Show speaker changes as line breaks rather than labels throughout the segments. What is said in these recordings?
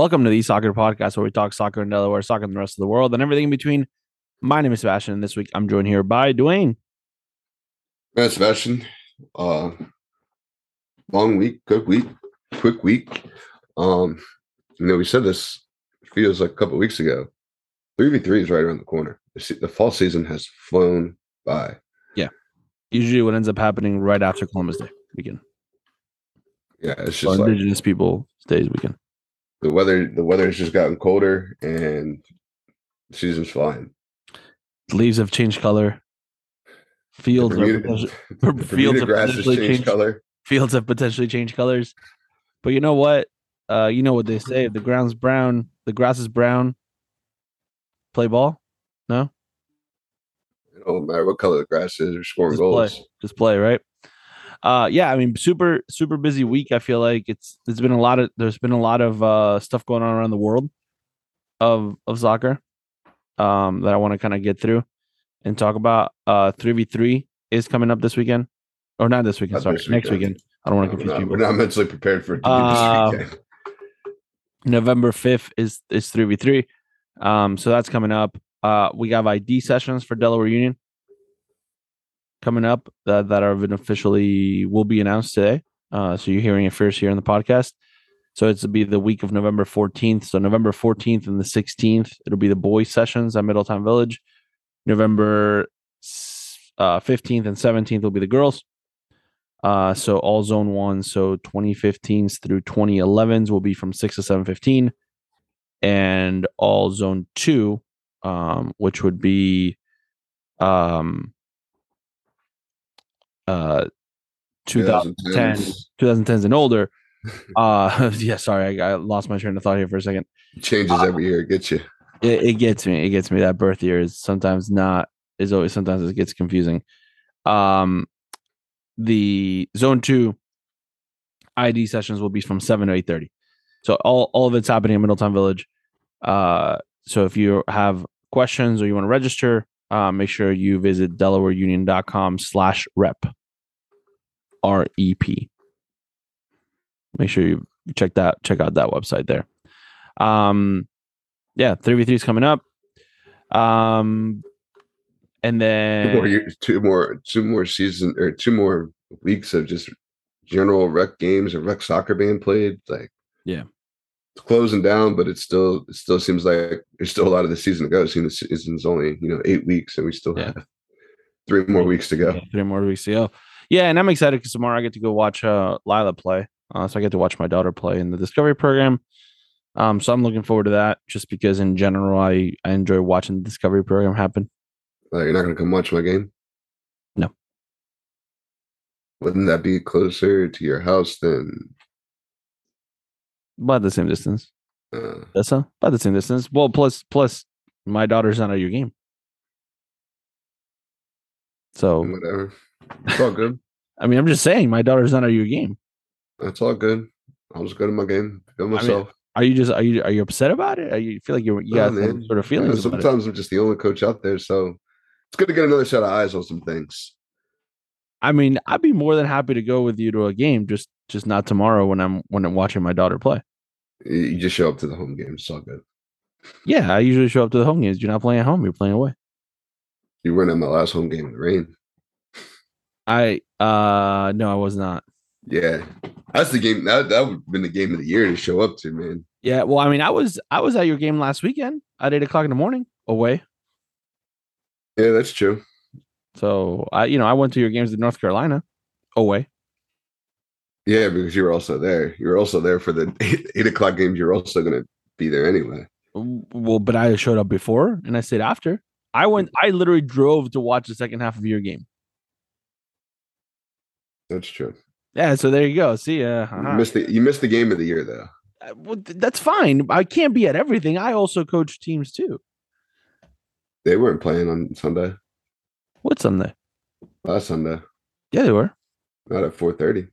Welcome to the Soccer Podcast, where we talk soccer in Delaware, soccer in the rest of the world, and everything in between. My name is Sebastian, and this week I'm joined here by Dwayne.
Man, Sebastian, uh, long week, good week, quick week. Um, you know, we said this feels like a couple weeks ago. 3v3 is right around the corner. The, the fall season has flown by.
Yeah, usually, what ends up happening right after Columbus Day weekend,
Yeah, it's just like
Indigenous People Days weekend.
The weather. The weather has just gotten colder, and the season's flying.
Leaves have changed color. Fields, are
Bermuda,
fields have potentially
changed
changed
color.
fields have potentially changed colors. But you know what? Uh, you know what they say: if the ground's brown, the grass is brown. Play ball. No,
It don't matter what color the grass is or scoring
Just play.
goals.
just play, right? Uh, yeah. I mean, super, super busy week. I feel like it's there's been a lot of there's been a lot of uh stuff going on around the world of of soccer, um, that I want to kind of get through and talk about. Uh, three v three is coming up this weekend, or not this weekend.
Not
sorry,
this
next
weekend.
weekend. I don't want to confuse
not,
people.
we're not mentally prepared for it
Uh,
weekend.
November 5th is is 3v3. Um, so that's coming up. Uh, we have ID sessions for Delaware Union coming up that, that are officially will be announced today. Uh, so you're hearing it first here in the podcast. So it's to be the week of November 14th. So November 14th and the 16th, it'll be the boys sessions at Middletown Village. November uh, 15th and 17th will be the girls. Uh, so all zone one, so 2015s through 2011s will be from 6 to 715. And all zone two, um, which would be um uh 2010
2010s
2010s and older. Uh yeah, sorry, I, I lost my train of thought here for a second.
changes every year. It gets you.
It, it gets me. It gets me. That birth year is sometimes not is always sometimes it gets confusing. Um, the zone two ID sessions will be from seven to eight thirty. So all all of it's happening in Middletown Village. Uh, so if you have questions or you want to register, uh, make sure you visit DelawareUnion.com slash rep. R E P. Make sure you check that check out that website there. Um yeah, 3v3 is coming up. Um and
two more
then
years, two more, two more season or two more weeks of just general rec games and rec soccer being played. Like,
Yeah.
it's closing down, but it still, it still seems like there's still a lot of the season to go. Seeing the season's only you know eight weeks, and we still
Yeah.
have three more weeks to go.
yeah, three more weeks to go. Yeah, and I'm excited because tomorrow I get to go watch uh Lila play. Uh, so I get to watch my daughter play in the Discovery program. Um, so I'm looking forward to that just because in general I, I enjoy watching the Discovery program happen.
Like, you're not gonna come watch my game.
No.
Wouldn't that be closer to your house than?
About the same distance.
Uh,
That's a about the same distance. Well, plus plus my daughter's not at your game. So
whatever. It's all good.
I mean I'm just saying my daughter's not at your game.
That's all good. I was good at my game. Feel
mean,
myself.
Are you just are you are you upset about it? Are you feel like you're you
Nah,
got sort of
You
feelings about it?
sometimes I'm just the only coach out there, so it's good to get another set of eyes on some things.
I mean, I'd be more than happy to go with you to a game, just just not tomorrow when I'm when I'm watching my daughter play.
You- You just show up to the home games. It's all good.
Yeah, I usually show up to the home games. You're not playing at home, you're playing away.
You weren't at my last home game in the rain.
I uh no, I was not.
Yeah, that's the game. That that would have been the game of the year to show up to, man.
Yeah, well, I mean, I was I was at your game last weekend at eight o'clock in the morning away.
Yeah, that's true.
So I, you know, I went to your games in North Carolina away.
Yeah, because you were also there. You were also there for the eight, eight o'clock games. You're also going to be there anyway.
Well, but I showed up before and I stayed after. I went. I literally drove to watch the second half of your game.
That's true.
Yeah, so there you go. See, uh,
You
uh-huh.
missed the you missed the game of the year though.
Uh, well, th- that's fine. I can't be at everything. I also coach teams too.
They weren't playing on Sunday.
What Sunday?
Last Sunday,
Yeah, they were.
not at four thirty.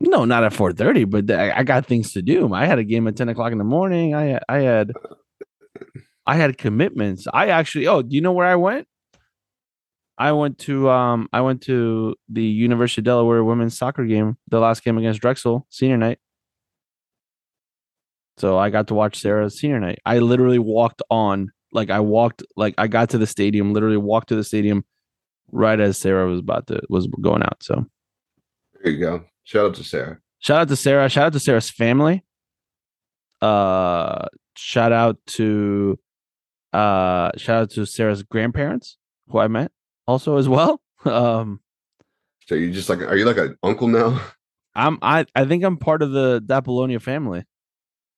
No, not at four thirty, but th- I I got things to do. I had a game at ten o'clock in the morning. I I had I had commitments. I actually. Oh, do you know where I went? I went to um I went to the University of Delaware women's soccer game, the last game against Drexel, senior night. So I got to watch Sarah's senior night. I literally walked on, like I walked, like I got to the stadium, literally walked to the stadium right as Sarah was about to was going out. So
There you go. Shout out to Sarah.
shout out to Sarah. Shout out to Sarah's family. Uh, shout out to uh, shout out to Sarah's grandparents who I met also as well. Um,
So you just like are you like an uncle now?
I'm I I think I'm part of the Apollonia family.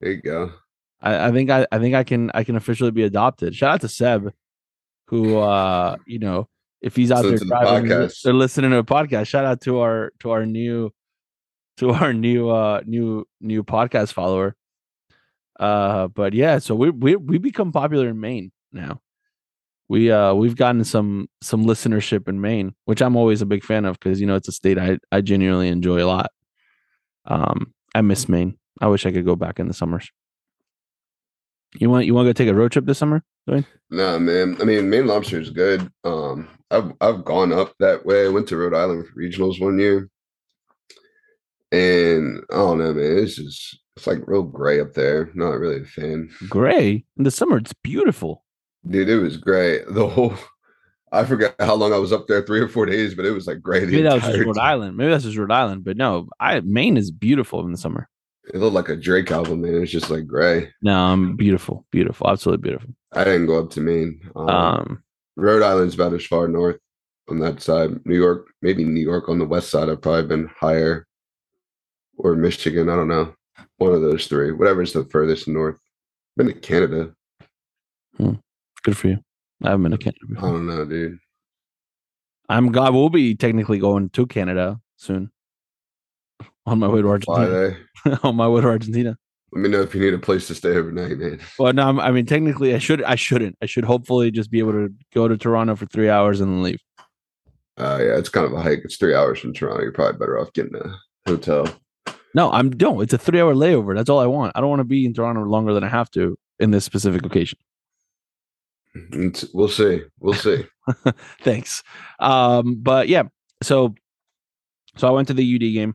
There you go.
I, I think I, I think I can I can officially be adopted. Shout out to Seb, who uh you know if he's out
Listen
there
to the
driving, they're listening to a podcast. Shout out to our to our new to our new uh new new podcast follower. Uh, but yeah, so we we we become popular in Maine now. We uh we've gotten some some listenership in Maine, which I'm always a big fan of because you know it's a state I I genuinely enjoy a lot. Um, I miss Maine. I wish I could go back in the summers. You want you want to go take a road trip this summer?
Nah, man. I mean, Maine lobster is good. Um, I've I've gone up that way. I went to Rhode Island for regionals one year, and I don't know, man. It's just it's like real gray up there. Not really a fan,
Gray in the summer, it's beautiful.
Dude. It was great. The whole I forgot how long I was up there, three or four days, but it was like great.
Maybe that was Rhode
time.
Island. Maybe that's just Rhode Island. But no, I Maine is beautiful in the summer.
It looked like a Drake album, man. It was just like gray.
No, I'm beautiful, beautiful, absolutely beautiful.
I didn't go up to Maine. Um,
Um,
Rhode Island's about as far north on that side. New York, maybe New York on the west side. I've probably been higher, or Michigan. I don't know. One of those three. Whatever's the furthest north. Been to Canada.
Good for you. I haven't been to Canada before.
I
before.
don't know, dude.
I'm God. We'll be technically going to Canada soon. On my way to Argentina. on my way to Argentina.
Let me know if you need a place to stay overnight, man.
Well, no, I'm- I mean technically, I should. I shouldn't. I should hopefully just be able to go to Toronto for three hours and then leave.
Uh, yeah, it's kind of a hike. It's three hours from Toronto. You're probably better off getting a hotel.
No, I'm no. It's a three hour layover. That's all I want. I don't want to be in Toronto longer than I have to in this specific location.
It's- we'll see. We'll see.
Thanks. Um, but yeah, so so I went to the UD game.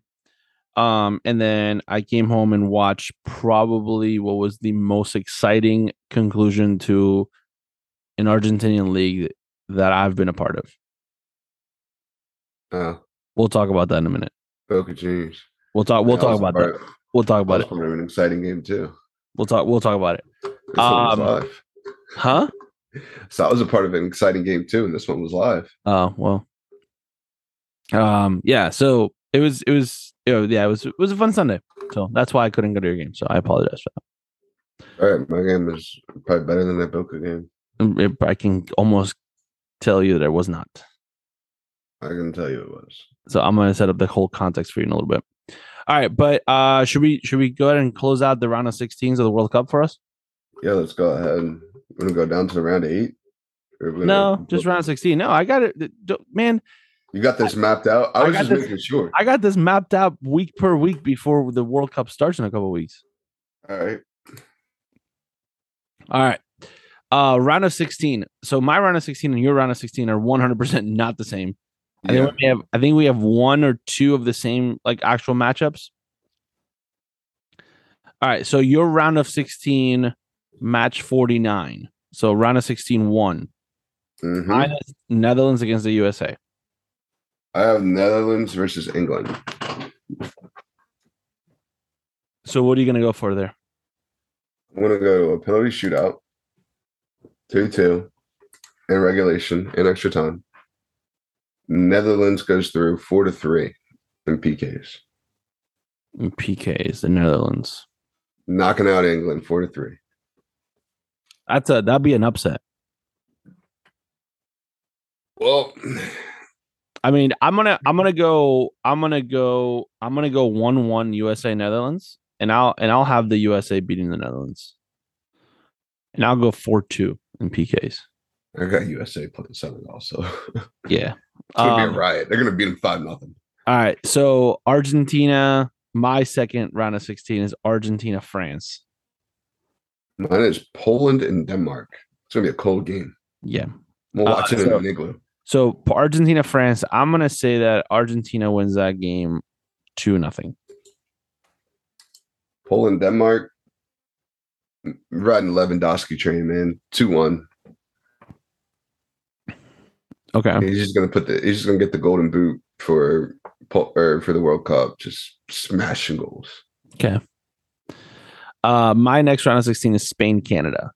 Um, and then I came home and watched probably what was the most exciting conclusion to an Argentinian league that I've been a part of.
Uh,
We'll talk about that in a minute.
Boca Juniors.
We'll talk. We'll talk about that. We'll talk about it.
was part of an exciting game too.
We'll talk. We'll talk about it.
This one was
Um. Huh?
So that was a part of an exciting game too, and this one was live.
Oh well. Um. Yeah. So it was. It was. You know, yeah. It was. It was a fun Sunday. So that's why I couldn't go to your game. So I apologize for that.
All right, my game is probably better than that Boca game.
Um, I can almost tell you that it was not.
I can tell you it was.
So I'm gonna set up the whole context for you in a little bit. All right, but uh, should we should we go ahead and close out the round of 16s of the World Cup for us?
Yeah, let's go ahead. We're gonna go down to the round eight.
No, just round 16. No, I got it. Man,
You got this mapped out. I
I
was just
this-
making sure.
I got this mapped out week per week before the World Cup starts in a couple weeks.
All right.
All right. Uh round of 16. So my round of 16 and your round of 16 are 100% not the same. I
Yeah.
think we have I think we have one or two of the same like actual matchups. All right, so your round of 16 match 49. So round of 16 one.
Mhm.
Mine is Netherlands against the USA.
I have Netherlands versus England.
So what are you going to go for there?
I'm gonna go a penalty shootout, two two, in regulation in extra time. Netherlands goes through four to three in PKs,
In PKs, the Netherlands.
knocking out England four to three.
That's a that'd be an upset.
Well,
I mean, I'm gonna I'm gonna go I'm gonna go I'm gonna go one one USA Netherlands, and I'll and I'll have the USA beating the Netherlands, and I'll go four two in PKs.
I got USA playing Senegal, so it's
Yeah.
gonna
Um,
be a riot. They're gonna beat them five nothing.
all right. So Argentina, my second round of 16 is Argentina France.
Mine is Poland and Denmark. It's gonna be a cold game.
Yeah.
We'll
Uh,
watch it
so-
in an igloo.
So Argentina France, I'm gonna say that Argentina wins that game two nothing.
Poland Denmark. riding Lewandowski train, man. Two one.
Okay.
He's just gonna put the. He's just gonna get the golden boot for or for the World Cup. Just smashing goals.
Okay. Uh, my next round of 16 is Spain, Canada.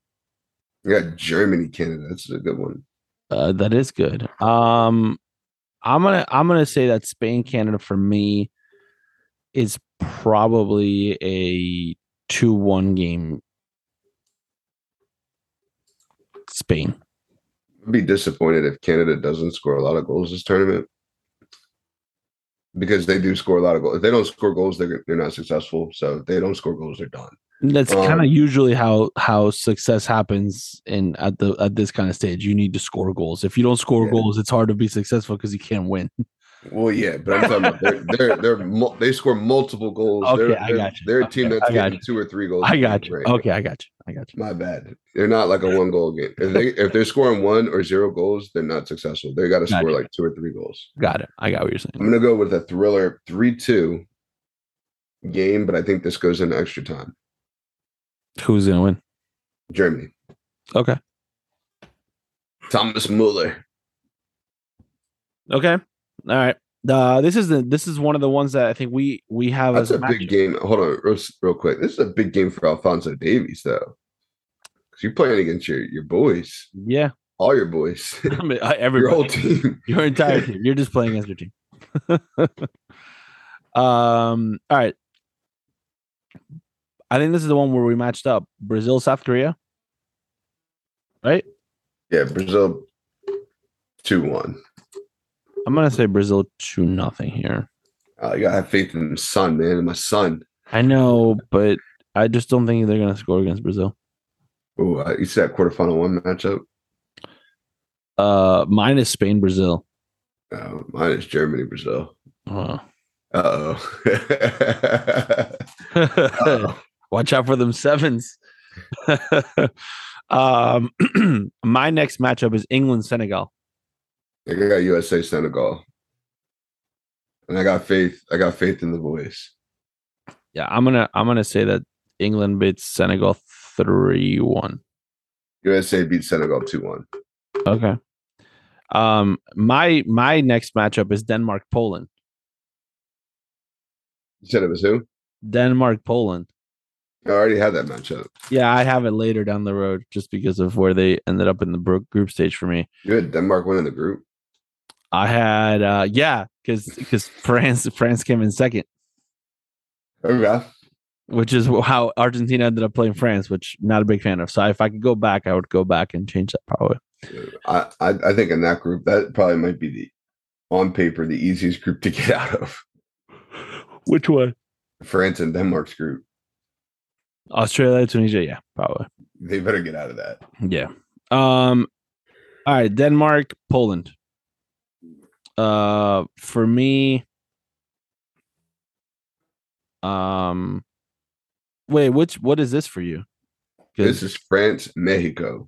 We got Germany, Canada. That's a good one.
Uh, that is good. Um, I'm gonna I'm gonna say that Spain, Canada for me is probably a two one game. Spain.
I'd be disappointed if Canada doesn't score a lot of goals this tournament because they do score a lot of goals. If they don't score goals, they're they're not successful. So if they don't score goals, they're done.
That's kind
Um,
of usually how how success happens in at the at this kind of stage. You need to score goals. If you don't score
Yeah.
goals, it's hard to be successful because you can't win.
Well, yeah, but I'm talking about they're they're, they're they score multiple goals.
Okay,
they're,
I got you.
They're a team
Okay,
that's
I got
getting two or three goals.
I got you.
right now.
Okay, I got you. I got you.
My bad. They're not like a one goal game. If they if they're scoring one or zero goals, they're not successful. They got to score like two or three goals.
Got it. I got what you're saying.
I'm gonna go with a thriller three two game, but I think this goes into extra time.
Who's gonna win?
Germany.
Okay.
Thomas Muller.
Okay. All right. Uh, this is the this is one of the ones that I think we we have
That's
as
a
match-
big game. Hold on, real, real quick. This is a big game for Alfonso Davies, though. Because you're playing against your your boys,
Yeah.
all your boys,
I mean, uh,
your whole team.
your entire team. You're just playing against your team. um. All right. I think this is the one where we matched up Brazil, South Korea. Right.
Yeah, Brazil two one.
I'm gonna say Brazil two nothing here.
Uh, you gotta have faith in my son, man. In my son.
I know, but I just don't think they're gonna score against Brazil.
Oh, uh, you see that quarterfinal one matchup?
Uh, mine is Spain, Brazil.
Uh, mine is Germany, Brazil.
Uh,
Uh oh.
Watch out for them sevens. um, my next matchup is England Senegal.
I got USA Senegal. And I got faith. I got faith in the boys.
Yeah, I'm gonna I'm gonna say that England beats Senegal three one.
USA beats Senegal 2 1.
Okay. Um, my my next matchup is Denmark Poland.
You said it was who?
Denmark Poland.
I already had that matchup.
Yeah, I have it later down the road just because of where they ended up in the group stage for me.
Had Denmark winning the group.
I had uh yeah, because because France France came in second.
Okay.
which is how Argentina ended up playing France, which not a big fan of. So if I could go back, I would go back and change that probably.
I, I I think in that group, that probably might be the on paper the easiest group to get out of.
Which one?
France and Denmark's group.
Australia, Tunisia, yeah, probably.
They better get out of that.
Yeah. Um all right, Denmark, Poland. Uh for me um wait, which what is this for you?
This is France, Mexico.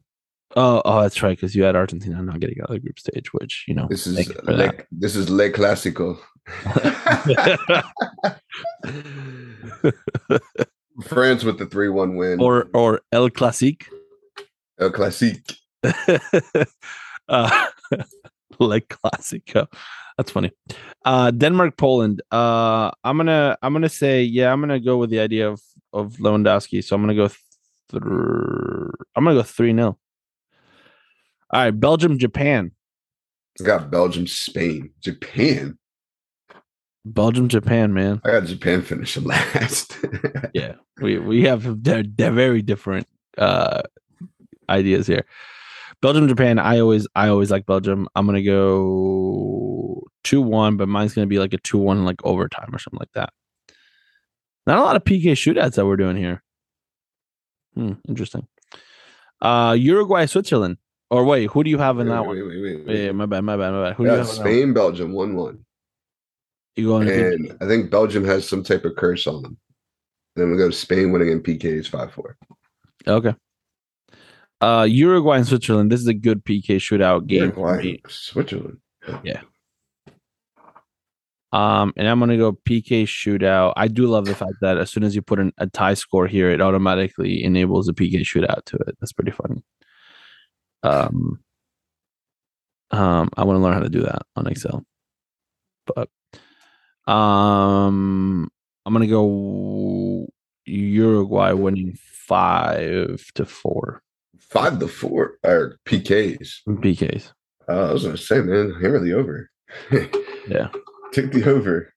oh, oh, that's right, because you had Argentina not getting out of the group stage, which you know.
This is le, this is Le Clasico. France with the three one win.
or or El Clasique.
El Clasique.
uh, like Classico. That's funny. Uh, Denmark, Poland. Uh, I'm gonna I'm gonna say yeah. I'm gonna go with the idea of of Lewandowski. So I'm gonna go. Th- I'm gonna go three 0 All right, Belgium, Japan.
I got Belgium, Spain, Japan.
Belgium, Japan, man.
I got Japan finishing last.
Yeah, we we have they're, they're very different uh ideas here. Belgium, Japan. I always I always like Belgium. I'm gonna go two one, but mine's gonna be like a two one like overtime or something like that. Not a lot of PK shootouts that we're doing here. Hmm, interesting. Uh Uruguay, Switzerland. Or wait, who do you have in that one?
wait, wait, wait, wait.
Yeah, my bad, my bad, my bad. Who
I
do you have in that one?
Spain, Belgium, one one.
You going to
And I think Belgium has some type of curse on them. Then we go to Spain winning in PKs 5 4.
Okay. Uh Uruguay and Switzerland. This is a good PK shootout game. for me.
Switzerland.
Um, and I'm gonna go PK shootout. I do love the fact that as soon as you put in a tie score here, it automatically enables a PK shootout to it. That's pretty funny. Um, um, I want to learn how to do that on Excel. But um, I'm gonna go Uruguay winning five to four
Five to four or PKs.
PKs.
Uh, I was gonna say, man, hammer the over.
Yeah.
Take the over.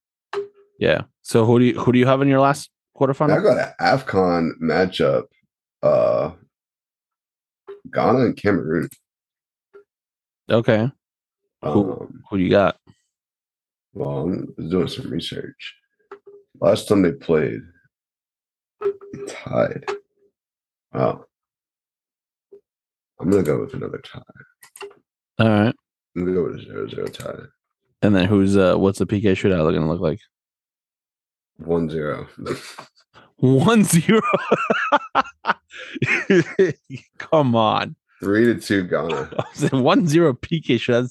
Yeah. So who do you who do you have in your last quarterfinal?
I got an AFCON matchup. Uh Ghana and Cameroon.
Okay. Who-
Um,
Who do you got?
Well, I'm doing some research. Last time they played, they tied. Wow. I'm gonna go with another tie.
All right.
I'm gonna go with a zero zero tie.
And then who's uh what's the PK shootout gonna look like?
One zero.
One zero. Come on.
Three to two Ghana.
I was saying one zero PK shootout.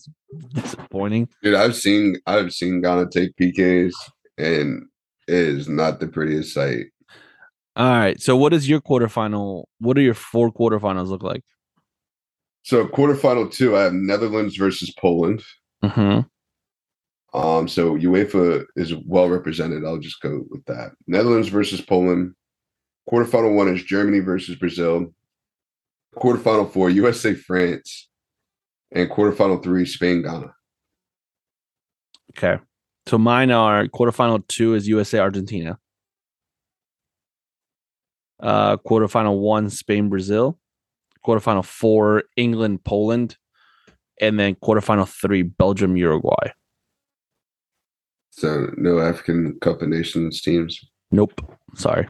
That's disappointing.
Dude, I've seen I've seen Ghana take PKs and it is not the prettiest sight.
All right. So what is your quarterfinal? What do your four quarterfinals look like?
So quarterfinal two, I have Netherlands versus Poland.
Mm-hmm.
Um, so UEFA is well represented. I'll just go with that. Netherlands versus Poland. Quarterfinal one is Germany versus Brazil. Quarterfinal four, USA France. And quarterfinal three, Spain Ghana.
Okay. So mine are quarterfinal two is USA Argentina. Uh quarterfinal one, Spain, Brazil. Quarterfinal four, England, Poland. And then quarterfinal three, Belgium, Uruguay.
So no African Cup of Nations teams.
Nope. Sorry.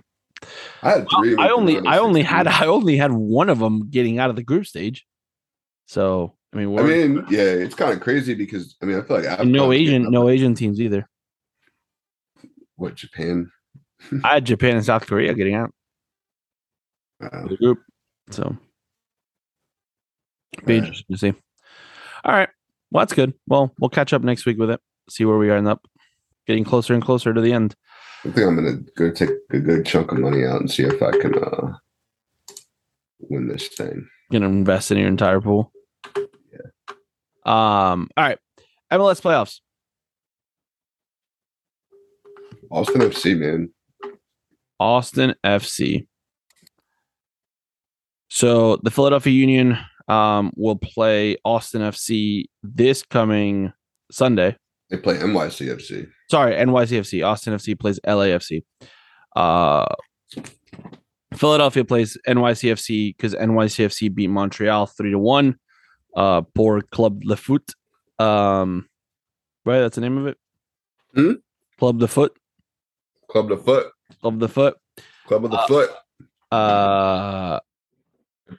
I had three.
I only I only had I only had one of them getting out of the group stage. So I mean,
I mean, yeah, it's kind of crazy because I mean, I feel like
and no Asian no Asian teams either.
What Japan?
I had Japan and South Korea getting out of the group. So be
uh,
interesting to see. All right. Well, that's good. Well, we'll catch up next week with it. See where we are end up. Getting closer and closer to the end.
I think I'm gonna go take a good chunk of money out and see if I can uh win this thing.
Gonna invest in your entire pool. Yeah. Um. All right. MLS playoffs.
Austin FC, man.
Austin FC. So the Philadelphia Union um, will play Austin FC this coming Sunday.
They play NYCFC.
Sorry, NYCFC. Austin FC plays LAFC. Uh, Philadelphia plays NYCFC because NYCFC beat Montreal three to one. Uh, poor Club de Foot. Um, right, that's the name of it.
Hmm?
Club the Foot.
Club the foot.
Club the Foot.
Club of the
Uh,
foot.
Uh,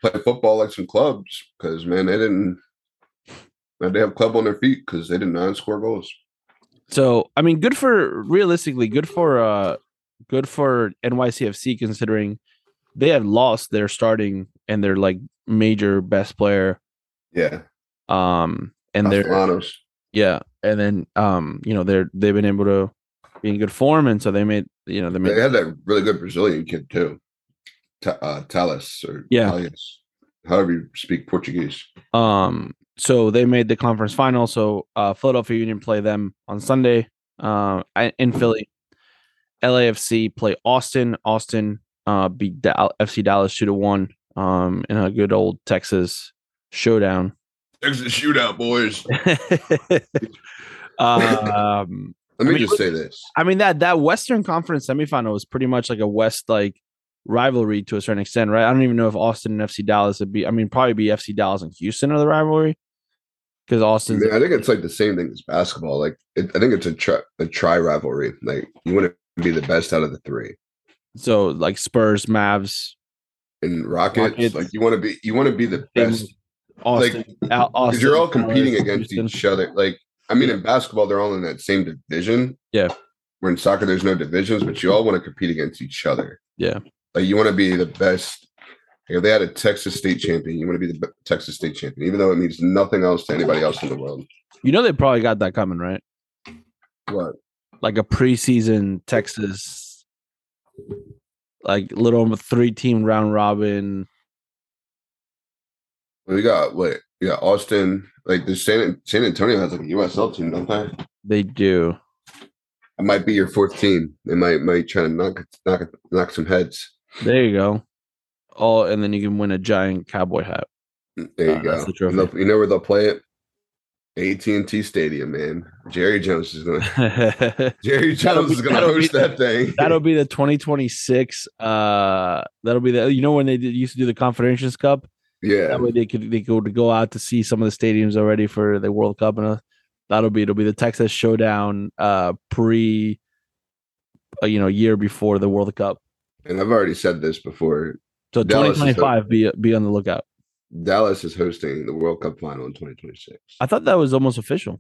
play football like some clubs because man, they didn't. They have club on their feet because they did not score goals.
So I mean, good for realistically, good for uh, good for NYCFC considering they had lost their starting and their like major best player.
Yeah,
Um, and they're yeah, and then um, you know they're they've been able to be in good form, and so they made you know they made
They had that really good Brazilian kid too, Ta- uh, Talis or
Yeah.
Talius, however you speak Portuguese.
Um, so they made the conference final. So uh, Philadelphia Union play them on Sunday uh, in Philly. LAFC play Austin. Austin uh, beat FC Dallas two to one um, in a good old Texas showdown.
Texas shootout, boys.
um,
Let
I
me
mean,
just say this.
I mean that that Western Conference semifinal was pretty much like a West like rivalry to a certain extent, right? I don't even know if Austin and FC Dallas would be. I mean, probably be FC Dallas and Houston are the rivalry because
I, mean, I think it's like the same thing as basketball. Like it, I think it's a tri, a tri rivalry. Like you want to be the best out of the three.
so like Spurs, Mavs,
And Rockets,
Rockets.
like you want to be, you want to be the best
Austin, Al-
because
Austin,
you're all competing
Dallas,
against
Houston.
each other. Like I mean, in basketball, they're all in that same division.
Yeah.
Where in soccer, there's no divisions, but you all want to compete against each other.
Yeah.
Like you want to be the best. Like, if they had a Texas State champion, you want to be the Texas State champion, even though it means nothing else to anybody else in the world.
You know they probably got that coming, right?
What?
like a preseason Texas, like little three team round robin.
We got what? Yeah, Austin. Like the San San Antonio has like a USL team, don't they?
They do.
It might be your fourth team. They might might try to knock knock knock some heads.
There you go. Oh, and then you can win a giant cowboy hat.
There you
Uh,
go.
the trophy.
And you know where they'll play it? AT and T Stadium, man. Jerry Jones is gonna. Jerry Jones
be-
is gonna
that'll
host that thing.
that'll be the 2026. Uh, that'll be the you know when they did, used to do the Confederations Cup.
yeah.
That way they could they could go out to see some of the stadiums already for the World Cup and uh, that'll be it'll be the Texas Showdown uh pre uh, you know year before the World Cup.
And I've already said this before.
So
Dallas is
2025 be be on the lookout.
Dallas is hosting the World Cup final in 2026.
I thought that was almost official.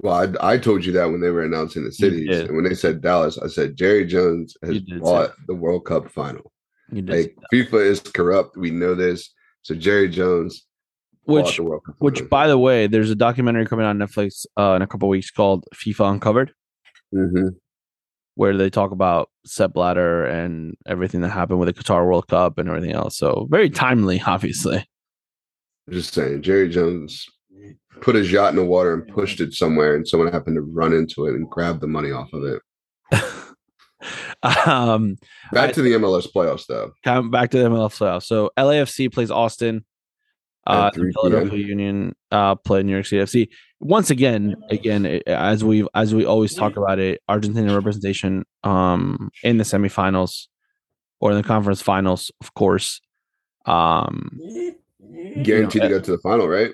Well, I, I told you that when they were announcing the cities, and when they said Dallas, I said Jerry Jones has bought the World Cup final. Like FIFA is corrupt. We know this. So Jerry Jones
which
the World Cup
which by the way, there's a documentary coming on Netflix uh in a couple weeks called FIFA Uncovered
Mhm.
Where they talk about Sepp Blatter and everything that happened with the Qatar World Cup and everything else. So very timely, obviously.
Just saying, Jerry Jones put his yacht in the water and pushed it somewhere, and someone happened to run into it and grab the money off of it.
um,
Back
I-
to the MLS playoffs, though.
come back to the MLS playoffs. So LAFC plays Austin. Uh, the
3
Philadelphia Union uh, play New York City FC. Once again, again, as we as we always talk about it, Argentina representation um, in the semifinals or in the conference finals, of course. Um,
Guaranteed
uh,
to go to the final, right?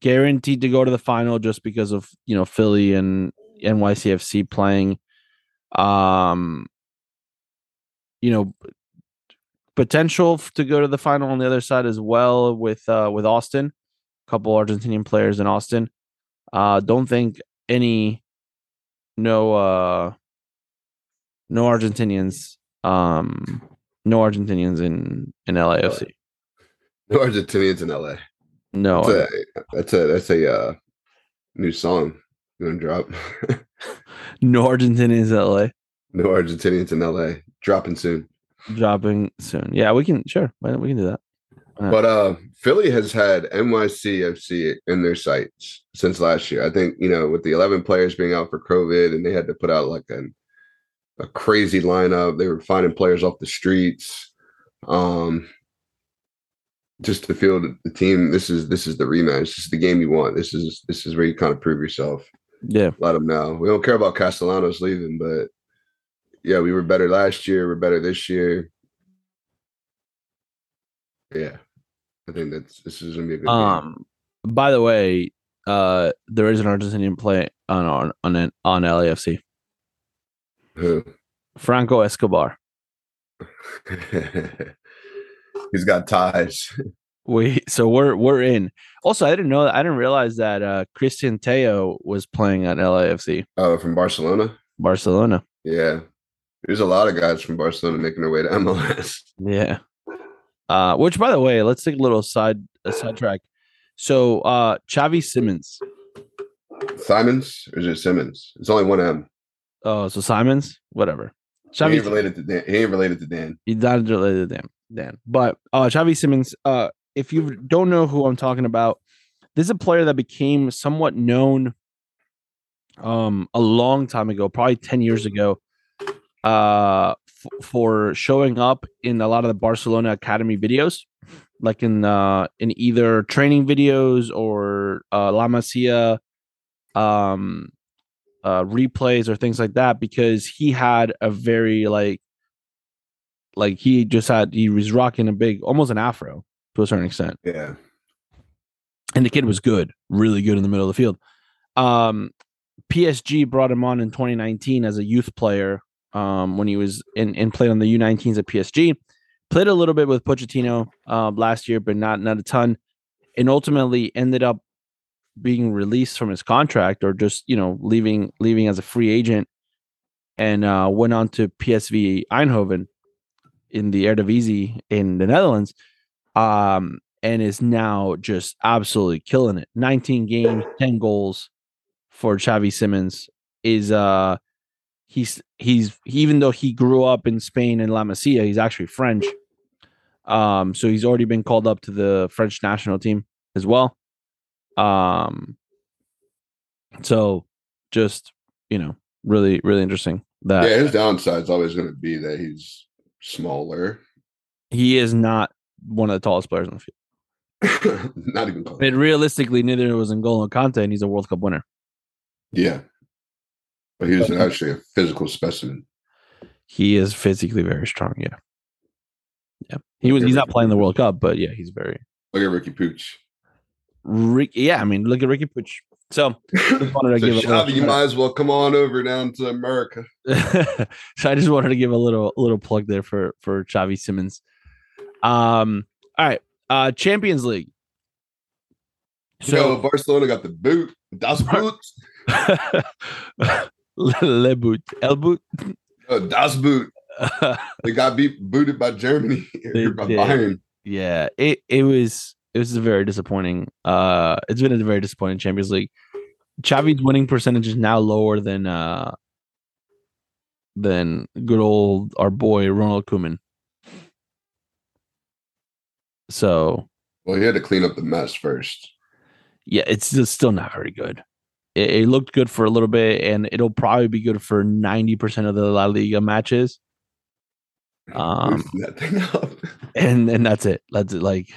guaranteed to go to the final just because of you know Philly and NYCFC playing. Um, you know, potential to go to the final on the other side as well with uh with Austin, a couple Argentinian players in Austin. Uh, don't think any, no, uh, no Argentinians, um, no Argentinians in in LAFC.
No Argentinians in LA.
No,
That's a that's a that's a uh, new song you gonna drop.
no Argentinians in LA.
no Argentinians in LA. Dropping soon.
dropping soon. Yeah, we can sure. Why don't we can do that? Yeah.
But uh Philly has had NYCFC in their sights since last year. I think, you know, with the 11 players being out for COVID and they had to put out like an, a crazy lineup. They were finding players off the streets. Um just to feel that the team this is this is the rematch. This is the game you want. This is this is where you kind of prove yourself.
Yeah,
Let them know. We don't care about Castellanos leaving, but yeah, we were better last year. We're better this year. Yeah, I think that's this is gonna be a good game.
Um. By the way, uh, there is an Argentinian play on on on an- on LAFC.
Who?
Franco Escobar.
He's got ties.
We so we're we're in. Also, I didn't know that. I didn't realize that uh Cristian Tello was playing at LAFC
Oh, from Barcelona.
Barcelona.
Yeah, there's a lot of guys from Barcelona making their way to MLS.
Yeah. Uh, which by the way, let's take a little side a sidetrack. So uh Xavi Simmons.
Simons or is it Simmons? It's only one M.
Oh, so Simons, whatever.
He
Xavi
ain't related to Dan. He ain't related to Dan.
He's not related to Dan. Dan. But uh Xavi Simmons, uh, if you don't know who I'm talking about, this is a player that became somewhat known um a long time ago, probably 10 years ago, uh f- for showing up in a lot of the Barcelona Academy videos, like in uh in either training videos or uh La Masia um uh replays or things like that because he had a very like like he just had he was rocking a big almost an afro to a certain extent.
Yeah,
and the kid was good really good in the middle of the field. Um psg brought him on in 2019 as a youth player um when he was in and played on the u19s at psg played a little bit with pochettino uh, last year but not not a ton and ultimately ended up being released from his contract or just you know leaving leaving as a free agent and uh went on to psv eindhoven in the Eredivisie in the Netherlands, um, and is now just absolutely killing it. 19 games, 10 goals for Xavi Simmons. is uh he's he's even though he grew up in Spain in La Masia, he's actually French. Um, so he's already been called up to the French national team as well. Um, so just you know, really, really interesting that
yeah, his downside's always going to be that he's smaller.
he is not one of the tallest players on the field.
Not even close.
And realistically, neither was N'Golo Kante, and he's a World Cup winner.
Yeah. But he was actually a physical specimen.
He is physically very strong. Yeah, yeah. He was. He's not playing the World Cup, but yeah, he's very.
Look at Riqui Puig.
Rick, yeah, I mean, look at Riqui Puig. So, wanted to
so
give a little
you might as well come on over down to America.
so I just wanted to give a little little plug there for for Xavi Simmons. Um. All right. Uh. Champions League.
So
So
Barcelona got the boot. Das Boot.
Le boot, El boot.
Uh, das Boot. They got beat booted by Germany by
did.
Bayern.
yeah, it it was it was a very disappointing. Uh, it's been a very disappointing Champions League. Xavi's winning percentage is now lower than uh than good old our boy Ronald Koeman. So
Well, he had to clean up the mess first.
yeah, it's just still not very good. It, it looked good for a little bit, and it'll probably be good for ninety percent of the La Liga matches, Um,
that thing up.
and and that's it. That's it. Like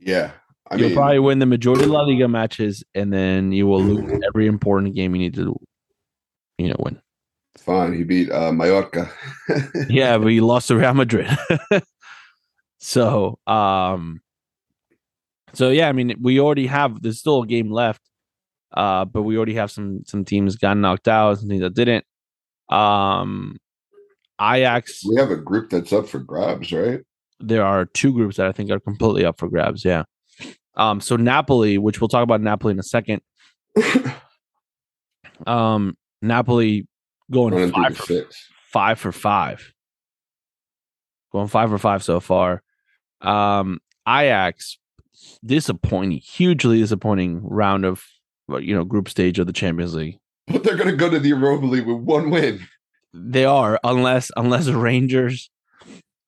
yeah. I
you'll
mean,
probably win the majority of La Liga matches, and then you will lose every important game you need to, you know, win.
fine. He beat uh, Mallorca.
Yeah, but you lost to Real Madrid. so, um, so yeah, I mean, we already have. There's still a game left, uh, but we already have some some teams got knocked out, some teams that didn't. Um, Ajax.
we have a group that's up for grabs, right?
There are two groups that I think are completely up for grabs. Yeah. Um, so Napoli, which we'll talk about Napoli in a second. Um, Napoli going five for,
six.
five for five. Going five for five so far. Um, Ajax, disappointing, hugely disappointing round of you know group stage of the Champions League.
But they're gonna go to the Europa League with one win.
They are unless unless Rangers.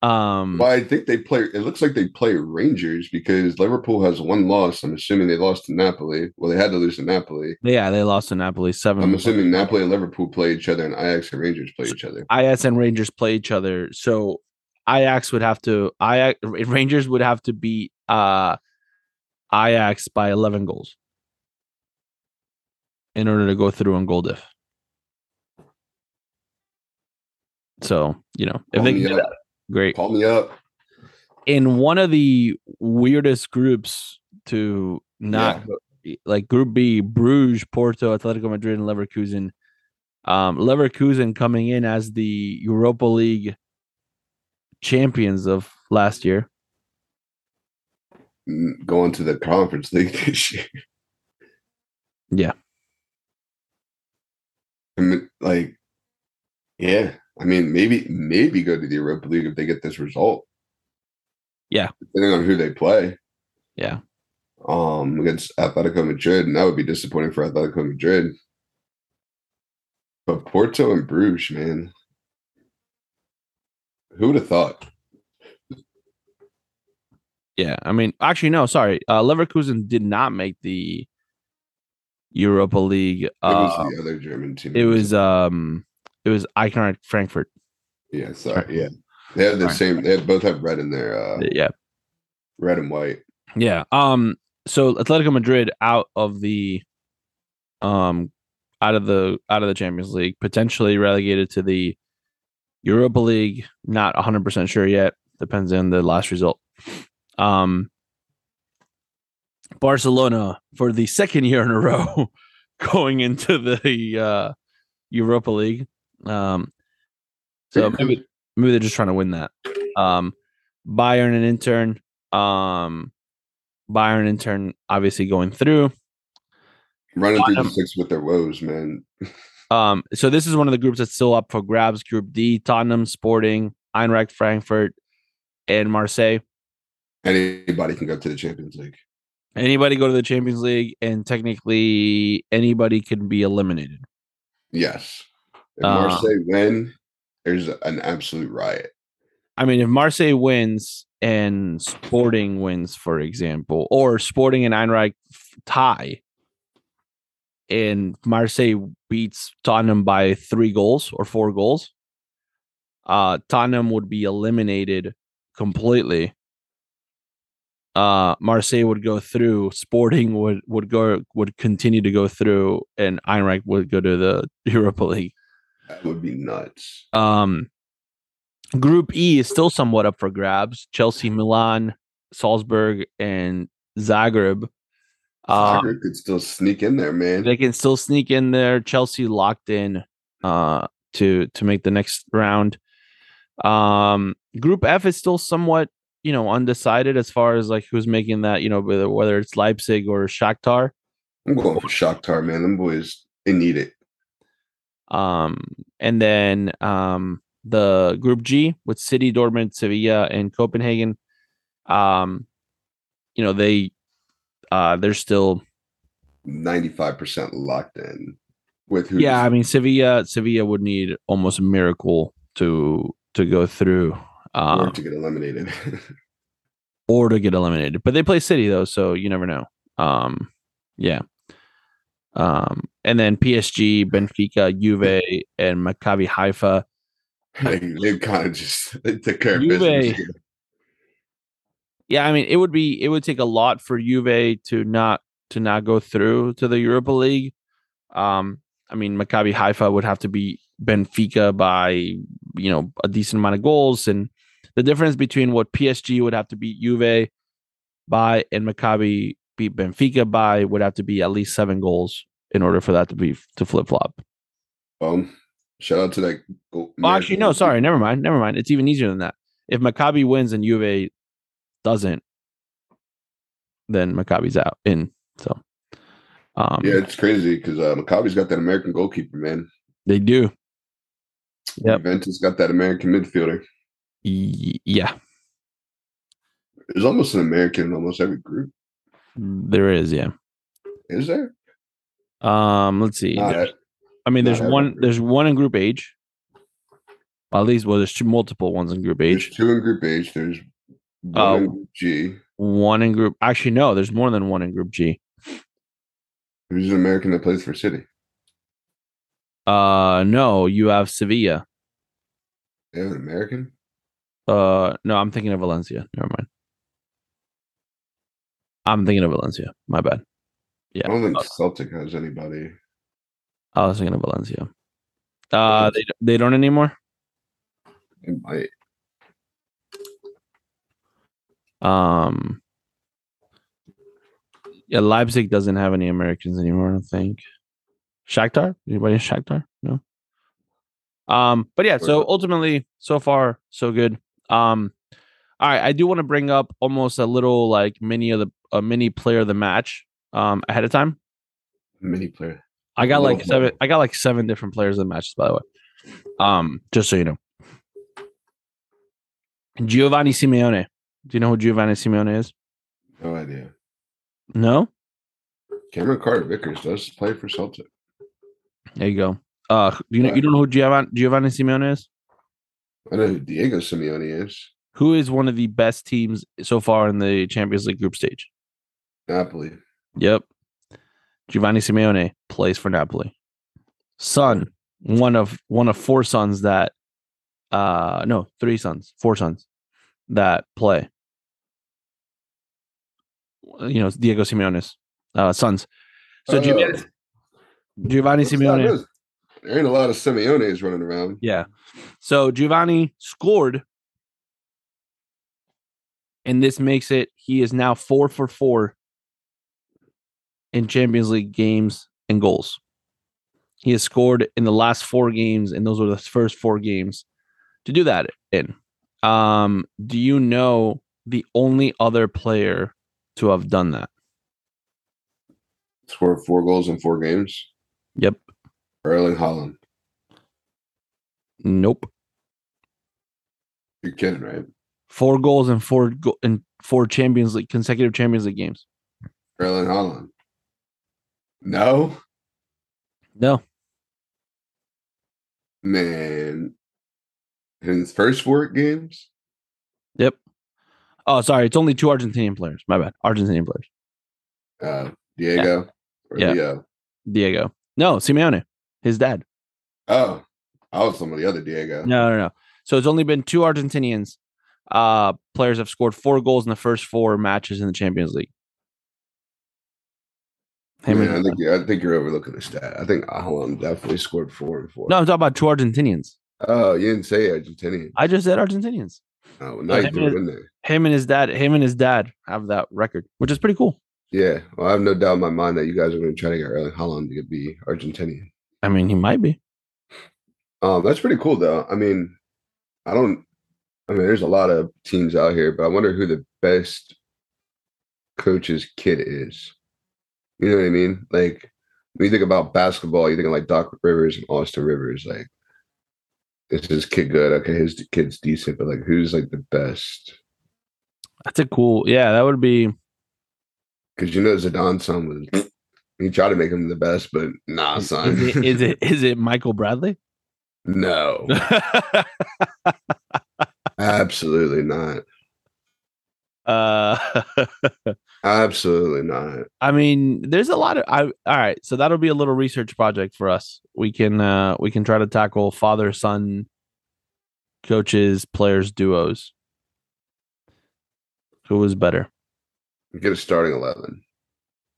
Um,
Well, I think they play. It looks like they play Rangers because Liverpool has one loss. I'm assuming they lost to Napoli. Well, they had to lose to Napoli.
yeah, they lost to Napoli seven.
I'm assuming Napoli and Liverpool play each other, and Ajax and Rangers play each other.
Ajax and Rangers play each other. So Ajax would have to Ajax Rangers would have to beat uh Ajax by 11 goals in order to go through on goal diff. So, you know, if
Call
they can do
up.
that, great.
Call me up.
In one of the weirdest groups to not like Group B, Bruges, Porto, Atletico Madrid, and Leverkusen. Um, Leverkusen coming in as the Europa League champions of last year.
Mm, Going to the Conference League this year.
Yeah.
Like, yeah. I mean, maybe maybe go to the Europa League if they get this result.
Yeah.
depending on who they play.
Yeah.
um against Atletico Madrid, and that would be disappointing for Atletico Madrid. But Porto and Bruges, man. Who would have thought?
Yeah. I mean, actually, no, sorry. Uh, Leverkusen did not make the Europa League.
It
Uh,
was the other German team.
it was um it was Eintracht Frankfurt.
yeah, sorry, yeah. They have the same. They both have red in their uh,
Yeah.
red and white.
Yeah. Um. So Atletico Madrid out of the, um, out of the out of the Champions League, potentially relegated to the Europa League. Not hundred percent sure yet. Depends on the last result. Um. Barcelona for the second year in a row going into the uh, Europa League. Um. So maybe maybe they're just trying to win that. Um, Bayern and Inter. Um, Bayern in turn obviously going through.
Running through the six with their woes, man.
Um, so this is one of the groups that's still up for grabs. Group D: Tottenham, Sporting, Eintracht Frankfurt, and Marseille.
Anybody can go to the Champions League.
Anybody go to the Champions League, and technically anybody can be eliminated.
Yes. If
Uh,
Marseille win, there's an absolute riot.
I mean, if Marseille wins and Sporting wins, for example, or Sporting and Eintracht f- tie, and Marseille beats Tottenham by three goals or four goals, uh, Tottenham would be eliminated completely. Uh, Marseille would go through. Sporting would would go would continue to go through, and Eintracht would go to the Europa League.
That would be nuts.
Um, Group E is still somewhat up for grabs. Chelsea, Milan, Salzburg, and Zagreb. Uh,
Soccer could still sneak in there, man.
they can still sneak in there. Chelsea locked in uh, to to make the next round. Um, Group F is still somewhat you know undecided as far as like who's making that. You know whether whether it's Leipzig or Shakhtar.
I'm going for Shakhtar, man. Them boys, they need it.
Um, and then um, the Group G with City, Dortmund, Sevilla, and Copenhagen. Um, you know they uh they're still
95% locked in with who
yeah. I mean Sevilla Sevilla would need almost a miracle to to go through.
Or
Um,
to get eliminated.
or to get eliminated. But they play City though, so you never know. Um, yeah. Um, and then PSG, Benfica, Juve, and Maccabi Haifa.
they they kind of just they took care of
Juve-
business.
Yeah, I mean, it would be it would take a lot for Juve to not to not go through to the Europa League. Um, I mean, Maccabi Haifa would have to be Benfica by you know a decent amount of goals, and the difference between what PSG would have to beat Juve by and Maccabi beat Benfica by would have to be at least seven goals in order for that to be to flip flop.
Um, shout out to that.
Well, actually, no, sorry, never mind, never mind. It's even easier than that. If Maccabi wins and Juve doesn't, then Maccabi's out in. So, um,
Yeah, it's crazy because uh, Maccabi's got that American goalkeeper, man.
they do. Yeah,
Juventus got that American midfielder.
Yeah,
There's almost an American in almost every group.
there is. Yeah.
Is there?
Um, let's see.
Not
There's-
at-
I mean, there's one.
group.
There's one in Group H. Well, at least, well, there's two multiple ones in Group
there's two in Group H. There's one
Oh.
in Group G.
One in Group. Actually, no. There's more than one in Group G.
Who's an American that plays for City?
Uh, no. You have Sevilla.
They have an American.
Uh, no. I'm thinking of Valencia. Never mind. I'm thinking of Valencia. My bad. Yeah.
I don't think Celtic has anybody.
I was thinking of Valencia. Uh, they they don't anymore.
They might.
Um, yeah, Leipzig doesn't have any Americans anymore. I don't think. Shakhtar? Anybody in Shakhtar? No. Um, but yeah. So ultimately, so far, so good. Um, all right. I do want to bring up almost a little like mini of the a mini player of the match. Um, ahead of time.
Mini player.
I got like seven. I got like seven different players in the matches, by the way. Um, just so you know. Giovanni Simeone. Do you know who Giovanni Simeone is?
No idea.
No.
Cameron Carter Vickers does play for Celtic.
There you go. Uh, you know you don't know who Giovanni, Giovanni Simeone is?
I know who Diego Simeone is.
Who is one of the best teams so far in the Champions League group stage?
Napoli.
Yep. Giovanni Simeone plays for Napoli. Son, one of one of four sons that uh no, three sons, four sons that play. You know, Diego Simeone's uh sons. So
Oh.
Giovanni, Giovanni Simeone
There ain't a lot of Simeones running around.
Yeah. So Giovanni scored, and this makes it he is now four for four in Champions League games and goals. He has scored in the last four games, and those were the first four games to do that in. Um, do you know the only other player to have done that?
Scored four goals in four games.
Yep.
Erling Haaland.
Nope.
You're kidding, right?
Four goals and four go- in four Champions League consecutive Champions League games.
Erling Haaland. No.
No.
Man, in his first four games,
Yep. Oh, sorry. It's only two Argentinian players. My bad. Argentinian players.
uh, Diego or
Yeah.
Leo.
Diego. No, Simeone, his dad.
Oh, I was some of the other Diego.
No, no, no. So it's only been two Argentinians. Uh, players have scored four goals in the first four matches in the Champions League. Him
Man, I think I think you're overlooking the stat. I think Haaland definitely scored four and four.
No, I'm talking about two Argentinians.
Oh, you didn't say Argentinian.
I just said Argentinians.
Oh, now
Yeah,
you
him and-
in.
Him and his dad, him and his dad have that record, which is pretty cool.
Yeah, well, I have no doubt in my mind that you guys are going to try to get Erling Haaland to be Argentinian.
I mean, he might be.
Um, that's pretty cool, though. I mean, I don't. I mean, there's a lot of teams out here, but I wonder who the best coach's kid is. You know what I mean? Like when you think about basketball, you think of like Doc Rivers and Austin Rivers. Like, is his kid good? Okay, his kid's decent, but like, who's like the best?
That's a cool. Yeah, that would be.
Because you know Zidane son was. He tried to make him the best, but nah, son.
Is it, is it is it Michael Bradley?
no, absolutely not.
uh,
Absolutely not.
I mean, there's a lot of. I all right. So that'll be a little research project for us. We can uh we can try to tackle father son coaches players duos. Who was better?
Get a starting eleven.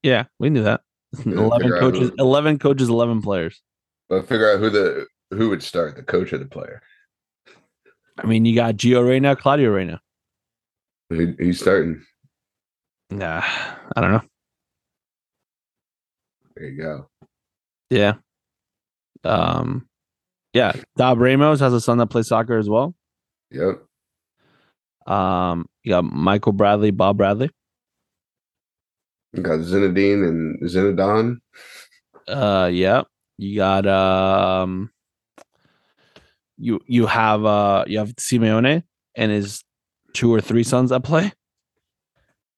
Yeah, we knew that. Eleven coaches.
who-
Eleven coaches. Eleven players.
But figure out who the who would start, the coach or the player.
I mean, you got Gio Reyna, Claudio Reyna.
Who, he's starting?
Nah, I don't know.
There you go.
Yeah. Um, yeah. Tab Ramos has a son that plays soccer as well.
Yep.
Um, you got Michael Bradley, Bob Bradley.
You got Zinedine and Zinedine.
Uh, yeah. You got um, you you have uh you have Simeone and his two or three sons that play.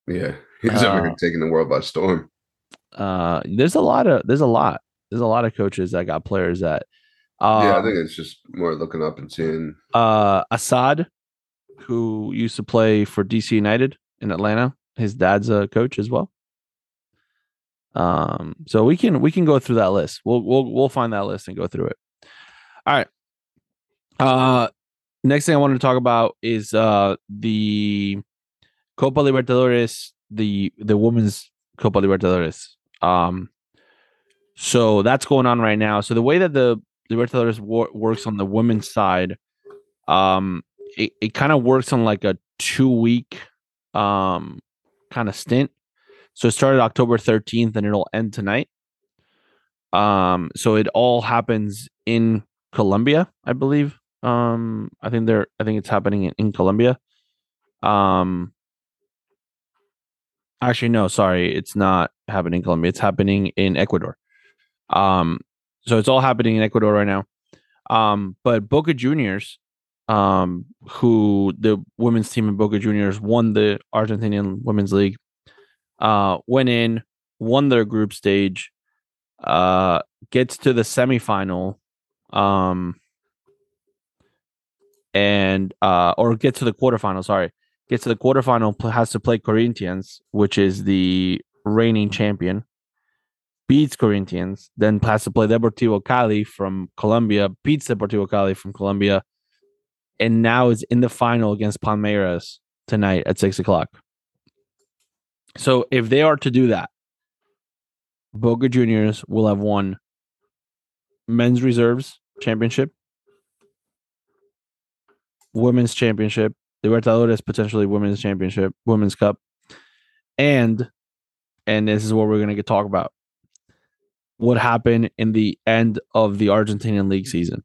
Yeah. He's
Uh,
taking the world by storm.
Uh, there's a lot of there's a lot there's a lot of coaches that got players that. Uh,
yeah, I think it's just more looking up and seeing.
uh Asad, who used to play for DC United in Atlanta. His dad's a coach as well. Um, so we can we can go through that list. We'll we'll we'll find that list and go through it. All right. Uh next thing I wanted to talk about is uh the Copa Libertadores, the the women's Copa Libertadores. Um so that's going on right now. So the way that the Libertadores wor- works on the women's side, um, it, it kind of works on like a two week um kind of stint. So it started October 13th and it'll end tonight. Um, so it all happens in Colombia, I believe. Um, I think they're I think it's happening in, in Colombia. Um actually no, sorry, it's not happening in Colombia, it's happening in Ecuador. Um, so it's all happening in Ecuador right now. Um, but Boca Juniors, um, who the women's team in Boca Juniors won the Argentinian Women's League, uh, went in, won their group stage, uh, gets to the semifinal, um, and uh, or get to the quarterfinal. Sorry, gets to the quarterfinal, has to play Corinthians, which is the reigning champion beats Corinthians, then has to play Deportivo Cali from Colombia, beats Deportivo Cali from Colombia, and now is in the final against Palmeiras tonight at six o'clock. So if they are to do that, Boca Juniors will have won men's reserves championship, women's championship, Libertadores potentially women's championship, women's cup, and and this is what we're gonna get talk about what happened in the end of the Argentinian league season.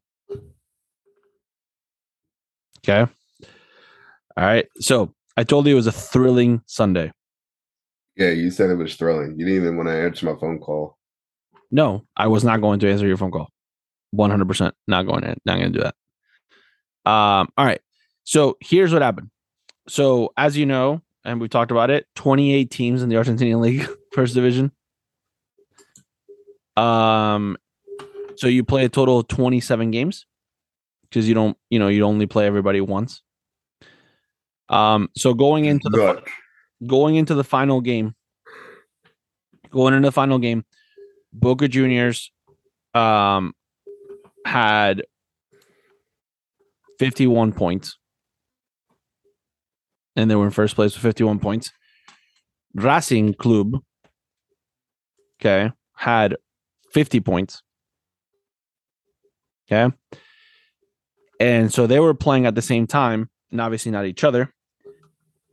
Okay. All right. So I told you it was a thrilling Sunday.
Yeah, you said it was thrilling. You didn't even want to answer my phone call.
No, I was not going to answer your phone call. 100% not going to, not going to do that. Um, all right. So here's what happened. So as you know, and we've talked about it, 28 teams in the Argentinian league, first division. Um, so you play a total of 27 games. because you don't, you know, you only play everybody once. Um, so going into the. Going into the final game, going into the final game, Boca Juniors um had 51 points. And they were in first place with 51 points. Racing Club, okay, had 50 points. Okay. And so they were playing at the same time, and obviously not each other.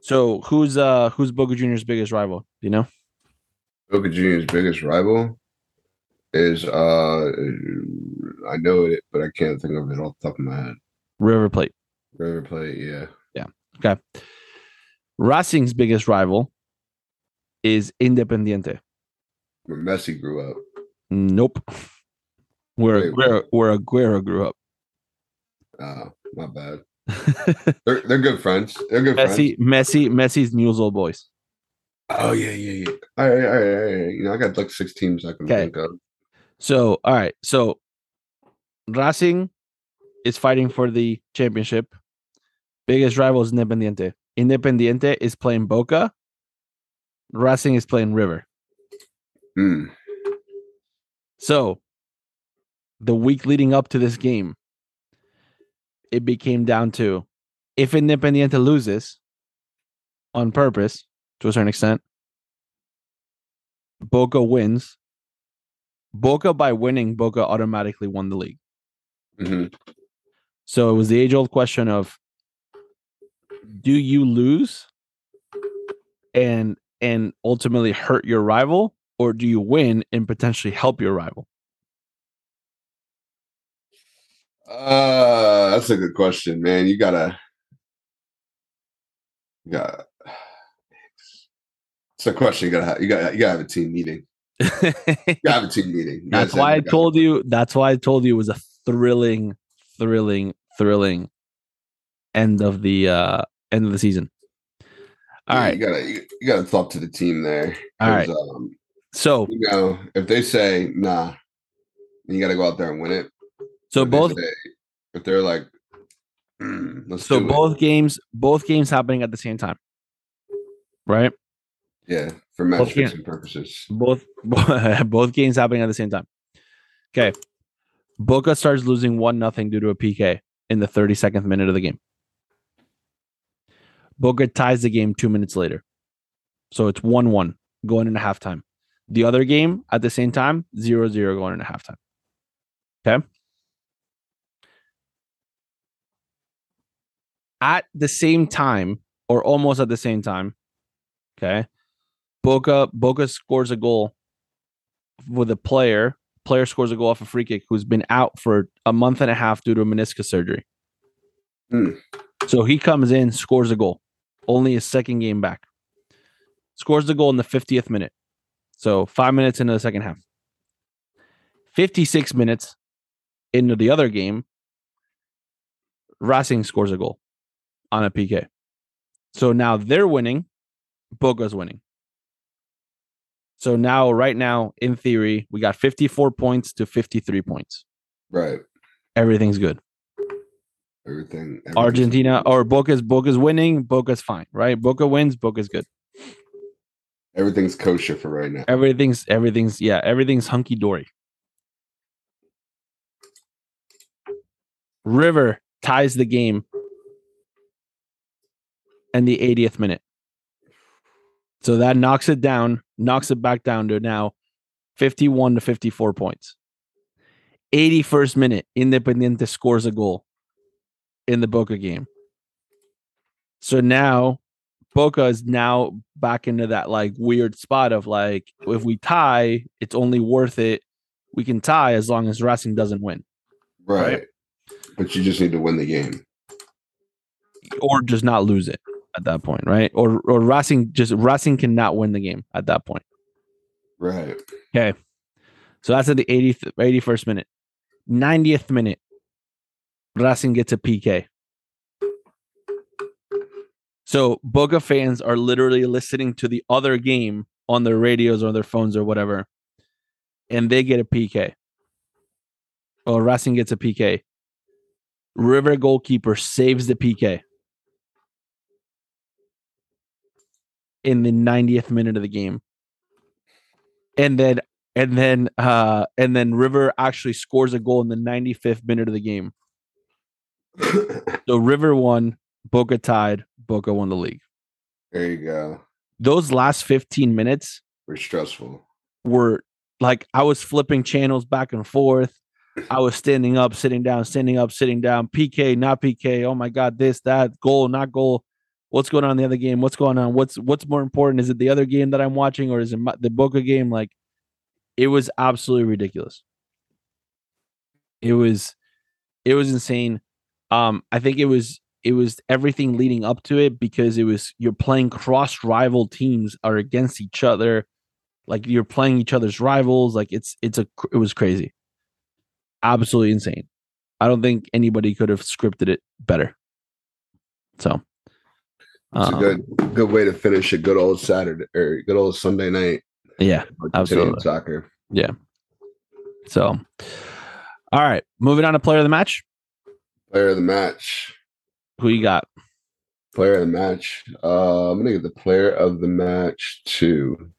So who's uh who's Boca Juniors' biggest rival? Do you know?
Boca Juniors' biggest rival is uh I know it, but I can't think of it off the top of my head.
River Plate.
River Plate, yeah. Yeah.
Okay. Racing's biggest rival is Independiente.
Where Messi grew up.
Nope. Where
Wait,
Aguero, where Aguero grew up.
Uh, my bad. They're they're good friends. They're good
Messi, Messi, Messi's Newell's Old Boys.
Oh yeah, yeah, yeah. All right, all right, all right. You know, I got like six teams I can
Okay.
think of.
So, all right. So, Racing is fighting for the championship. Biggest rival is Independiente. Independiente is playing Boca. Racing is playing River.
Hmm.
So, the week leading up to this game, it became down to if Independiente loses on purpose to a certain extent, Boca wins. Boca by winning, Boca automatically won the league.
hmm
So it was the age old question of do you lose and and ultimately hurt your rival or do you win and potentially help your rival?
Uh, that's a good question, man. You gotta, you gotta. It's a question you gotta have. You gotta, you gotta have a team meeting. You gotta have a team meeting.
That's why I told you that's why I told you it was a thrilling thrilling thrilling end of the uh end of the season. All
yeah,
right.
you gotta, you, you gotta talk to the team there.
All right.
Um,
So
you know, if they say nah, you gotta go out there and win it.
So
If they
both
say- if they're like, "Mm, let's
so
do it."
both games both games happening at the same time. Right?
yeah, for match fixing purposes.
both both games happening at the same time. Okay. Boca starts losing one nothing due to a PK in the 32nd minute of the game. Boca ties the game two minutes later. So it's 1 1 going into halftime. The other game at the same time, 0 0 going into halftime. Okay. At the same time, or almost at the same time, okay, Boca Boca scores a goal with a player. Player scores a goal off a free kick who's been out for a month and a half due to a meniscus surgery.
Hmm.
So he comes in, scores a goal. Only his second game back. Scores the goal in the 50th minute. So five minutes into the second half. 56 minutes into the other game, Racing scores a goal on a PK. So now they're winning, Boca's winning. So now, right now, in theory, we got 54 points to 53 points.
Right.
Everything's good.
Everything.
Argentina or Boca's Boca's winning, Boca's fine, right? Boca wins, Boca's good.
Everything's kosher for right now.
Everything's everything's yeah, everything's hunky dory. River ties the game in the 80th minute. So that knocks it down, knocks it back down to now 51 to 54 points. 81st minute, Independiente scores a goal in the Boca game. So now Boca is now back into that like weird spot of like if we tie, it's only worth it. We can tie as long as Racing doesn't win,
Right.
Right.
But you just need to win the game.
or just not lose it at that point, right? Or or Racing just Racing cannot win the game at that point.
Right.
Okay, so that's at the 80th, 81st minute, 90th minute. Racing gets a PK. So Boca fans are literally listening to the other game on their radios or their phones or whatever, and they get a PK. Or Racing gets a PK. River goalkeeper saves the PK in the 90th minute of the game. And then and then uh and then River actually scores a goal in the 95th minute of the game. So River won, Boca tied, Boca won the league.
there you go.
Those last 15 minutes
We're stressful.
were like I was flipping channels back and forth. I was standing up, sitting down, standing up, sitting down. PK, not PK. Oh my god, this, that, goal, not goal. What's going on in the other game? What's going on? What's what's more important? Is it the other game that I'm watching, or is it my, the Boca game? Like, it was absolutely ridiculous. It was, it was insane. Um, I think it was it was everything leading up to it because it was you're playing cross rival teams are against each other like you're playing each other's rivals like it's it's a it was crazy absolutely insane i don't think anybody could have scripted it better so
It's a
um,
good good way to finish a good old Saturday or good old Sunday night.
yeah Absolutely.
Soccer. Yeah.
So all right moving on to player of the match
Player of the match.
who you got
Player of the match. Uh, I'm gonna get the player of the match to.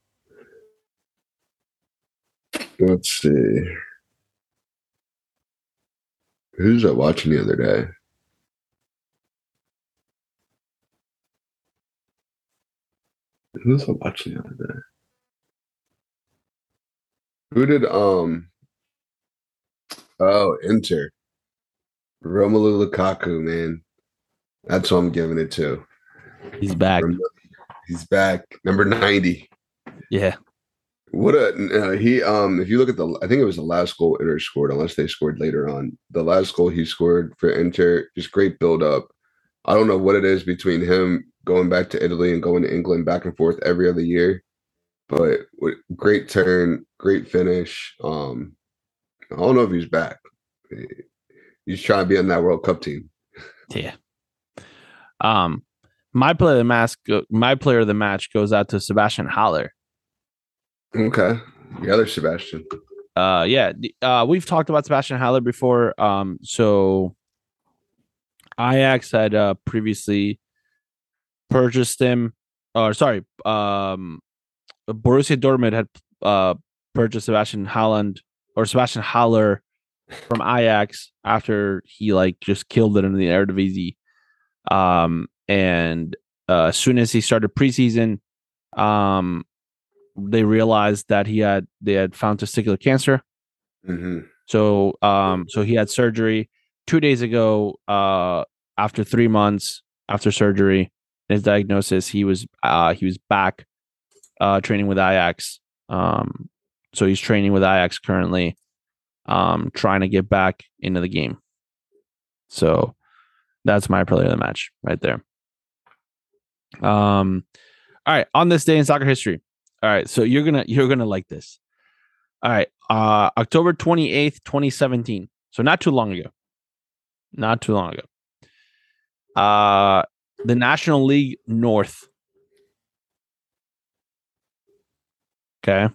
Let's see. Who's I watching the other day? Who was I watching the other day? Who did um? Oh, Inter. Romelu Lukaku, man. That's what I'm giving it to.
he's back
He's back, number ninety.
yeah
What a uh, he um if you look at the I think it was the last goal Inter scored unless they scored later on. The last goal he scored for Inter just great build up. I don't know what it is between him going back to Italy and going to England back and forth every other year, but great turn, great finish. Um I don't know if he's back. He's trying to be on that World Cup team.
yeah um my player of the match my player of the match goes out to sebastian haller
Okay. The other Sebastian.
uh yeah uh we've talked about sebastian haller before um so ajax had uh previously purchased him or sorry um borussia dortmund had uh purchased sebastian holland or sebastian haller from ajax after he like just killed it in the eredivisie. Um and uh, as soon as he started preseason um they realized that he had they had found testicular cancer.
Hmm
so um so he had surgery. 2 days ago uh after 3 months after surgery his diagnosis he was uh he was back uh training with Ajax. Um so he's training with Ajax currently um trying to get back into the game. So that's my player of the match right there. Um all right on this day in soccer history. All right so you're gonna you're gonna like this. All right uh october 28th 2017 so not too long ago. Not too long ago. Uh the national league north okay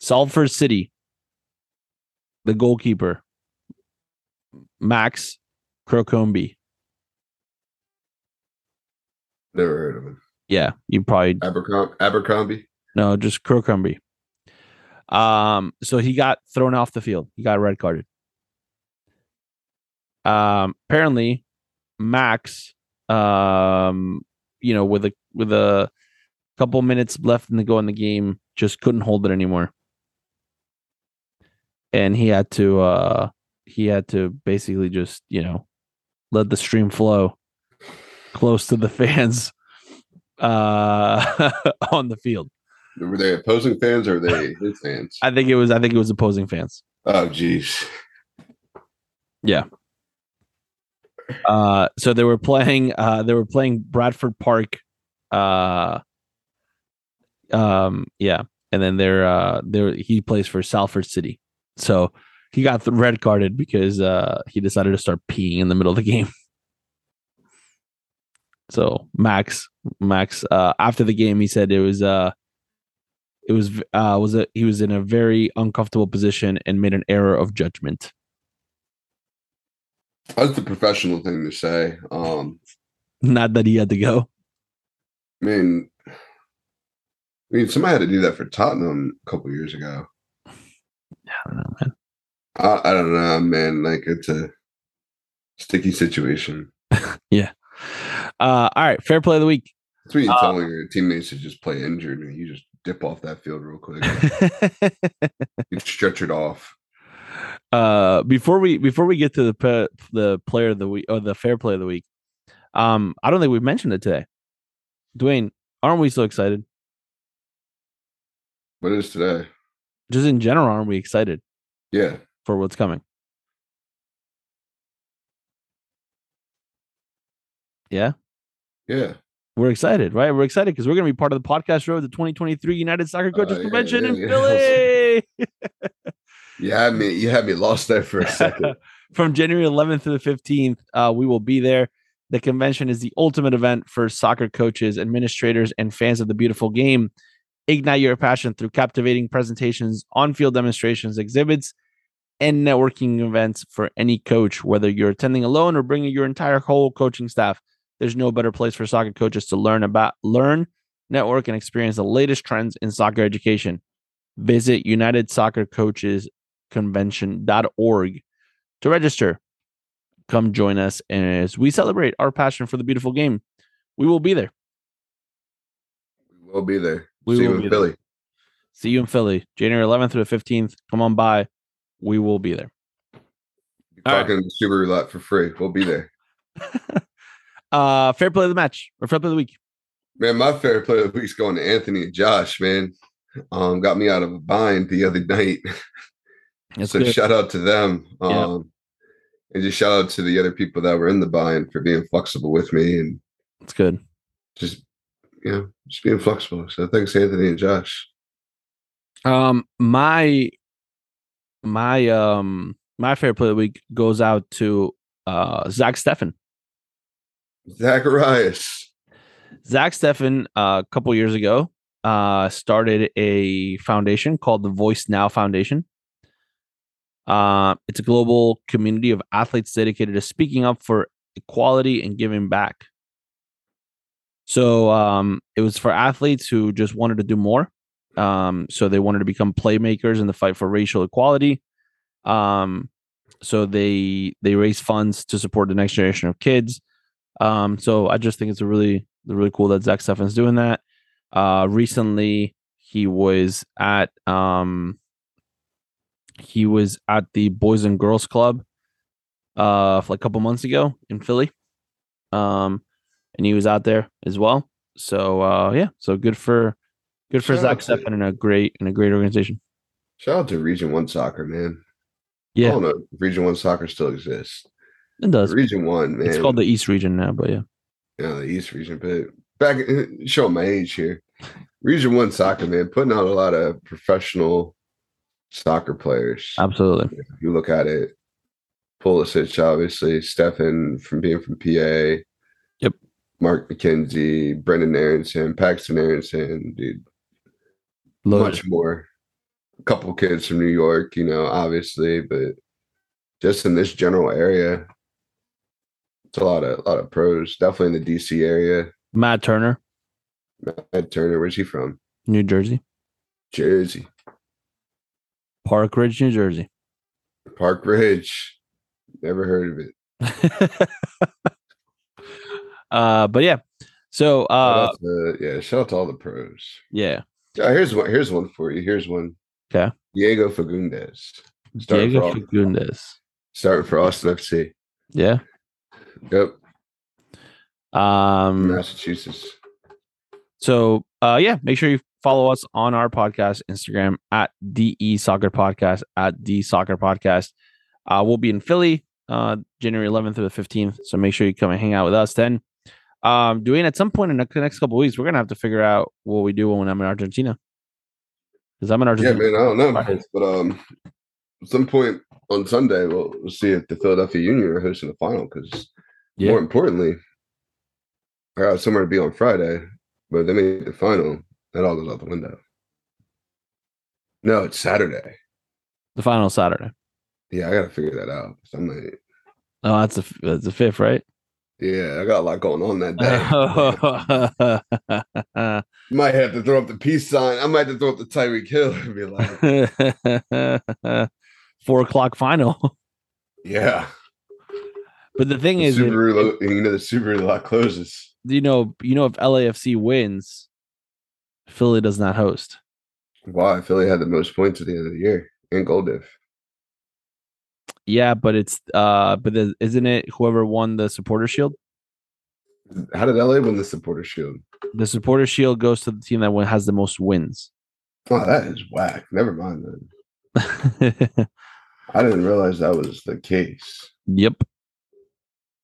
salford city the goalkeeper max crocombe
Never heard of him.
yeah you probably
Abercrombie. Abercrombie.
No, just Crocombe. Um, so he got thrown off the field. He got red carded. Um, apparently, Max, um, you know, with a with a couple minutes left in the go in the game, just couldn't hold it anymore, and he had to uh he had to basically just you know let the stream flow close to the fans uh on the field.
Were they opposing fans or they his fans?
I think it was I think it was opposing fans.
Oh, geez.
Uh, so they were playing. Uh, they were playing Bradford Park. Uh, um, yeah, and then they're uh, they he plays for Salford City. So he got red carded because uh, he decided to start peeing in the middle of the game. So Max, Max, uh, after the game, he said it was uh, it was uh, was a he was in a very uncomfortable position and made an error of judgment.
That's the professional thing to say. Um,
Not that he had to go.
I mean, I mean, somebody had to do that for Tottenham a couple years ago.
I don't know, man.
I, I don't know, man. Like it's a sticky situation. Yeah.
Uh, all right, fair play of the week.
That's when you
Uh,
tell your teammates to just play injured and you just dip off that field real quick. you stretch it off.
Uh, before we before we get to the pe- the player of the week or the fair play of the week, um, I don't think we've mentioned it today. Dwayne, aren't we so excited?
What is today?
Just in general, aren't we excited
Yeah.
for what's coming? Yeah,
Yeah.
we're excited, right? We're excited because we're going to be part of the podcast road, the 2023 United Soccer Coaches
yeah,
Convention
yeah,
in
yeah.
Philly.
You had me you had me lost there for a second.
from January 11th to the 15th. Uh, we will be there. The convention is the ultimate event for soccer coaches, administrators, and fans of the beautiful game. Ignite your passion through captivating presentations, on field demonstrations, exhibits, and networking events for any coach, whether you're attending alone or bringing your entire whole coaching staff. There's no better place for soccer coaches to learn about, learn, network, and experience the latest trends in soccer education. Visit United Soccer Coaches Convention.org to register. Come join us as we celebrate our passion for the beautiful game. We will be there.
We'll be there.
We
See
will
you in
there.
Philly.
See you in Philly, January 11th through the 15th. Come on by. We will be there. All right.
Talking super roulette for free. We'll be there.
Uh, fair play of the match or fair play of the week.
Man, my fair play of the week's going to Anthony and Josh, man. Um, got me out of a bind the other night.
That's
so
good.
shout out to them.
Yeah.
Um and just shout out to the other people that were in the bind for being flexible with me and
That's good.
just you know, just being flexible. So thanks, Anthony and Josh.
Um, my my um my favorite play of the week goes out to uh Zach Steffen.
Zacharias.
Zach Steffen, uh, a couple years ago, uh, started a foundation called the Voice Now Foundation. Uh, it's a global community of athletes dedicated to speaking up for equality and giving back. So um, it was for athletes who just wanted to do more. Um, so they wanted to become playmakers in the fight for racial equality. Um, so they they raise funds to support the next generation of kids. Um, so I just think it's a really really cool that Zach Steffen's doing that. Uh, recently he was at um he was at the Boys and Girls Club uh like a couple months ago in Philly. Um and he was out there as well. So uh yeah, so good for good for
Shout
Zach Steffen and a great and a great organization.
Shout out to Region One Soccer, man.
Yeah.
I don't know Region One Soccer still exists.
it does.
Region One, man.
It's called the East Region now, but yeah.
yeah, the East Region, but back showing my age here. Region One Soccer, man, putting out a lot of professional soccer players.
Absolutely.
if you look at it, Pulisic, obviously, Steffen from being from PA.
Yep.
Mark McKenzie, Brenden Aaronson, Paxten Aaronson, dude,
Loaded.
much more. A couple kids from New York, you know, obviously, but just in this general area, it's a lot of a lot of pros. Definitely in the DC area.
Matt Turner,
Matt Turner, where's he from?
New Jersey.
Jersey,
Park Ridge, New Jersey.
Park Ridge. Never heard of it.
uh but yeah. So uh
out to- yeah, shout out to all the pros.
yeah.
Yeah, here's one. Here's one for you. Here's one.
Okay.
Diego Fagundez.
Diego
for,
Fagundez.
starting for Austin FC.
Yeah.
Yep.
Um
Massachusetts.
so uh yeah, make sure you follow us on our podcast Instagram at DE Soccer Podcast at D Soccer Podcast. Uh we'll be in Philly uh January 11th through the 15th. So make sure you come and hang out with us then. Um doing at some point in the next couple of weeks, we're gonna have to figure out what we do when I'm in Argentina. Because I'm in Argentina.
Yeah, man. I don't know. But um at some point on Sunday we'll, we'll see if the Philadelphia Union are hosting the final because
Yeah.
more importantly, I got somewhere to be on Friday, but they made the final. That all goes out the window. No, it's Saturday.
The final Saturday.
Yeah, I gotta figure that out. So I'm like,
Oh, that's a that's a fifth, right?
Yeah, I got a lot going on that day. might have to throw up the peace sign. I might have to throw up the Tyreek Hill and be
like four o'clock final.
Yeah.
But the thing
the
is,
Subaru, if, you know, the Subaru lot closes.
You know, you know, if LAFC wins, Philly does not host.
Why? Philly had the most points at the end of the year in goal diff.
Yeah, but it's uh, but the, isn't it whoever won the supporter shield?
How did LA win the supporter shield?
The supporter shield goes to the team that has the most wins.
Oh, that is whack. Never mind then. I didn't realize that was the case.
Yep.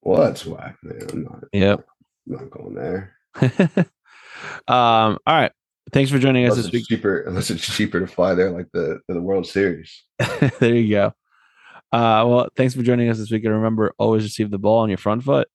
Well, that's whack, man. I'm not.
Yep.
I'm not going there.
um. All right. Thanks for joining
unless
us this week.
Cheaper, unless it's cheaper to fly there, like the the World Series.
there you go. Uh, well, thanks for joining us this week, and remember, always receive the ball on your front foot.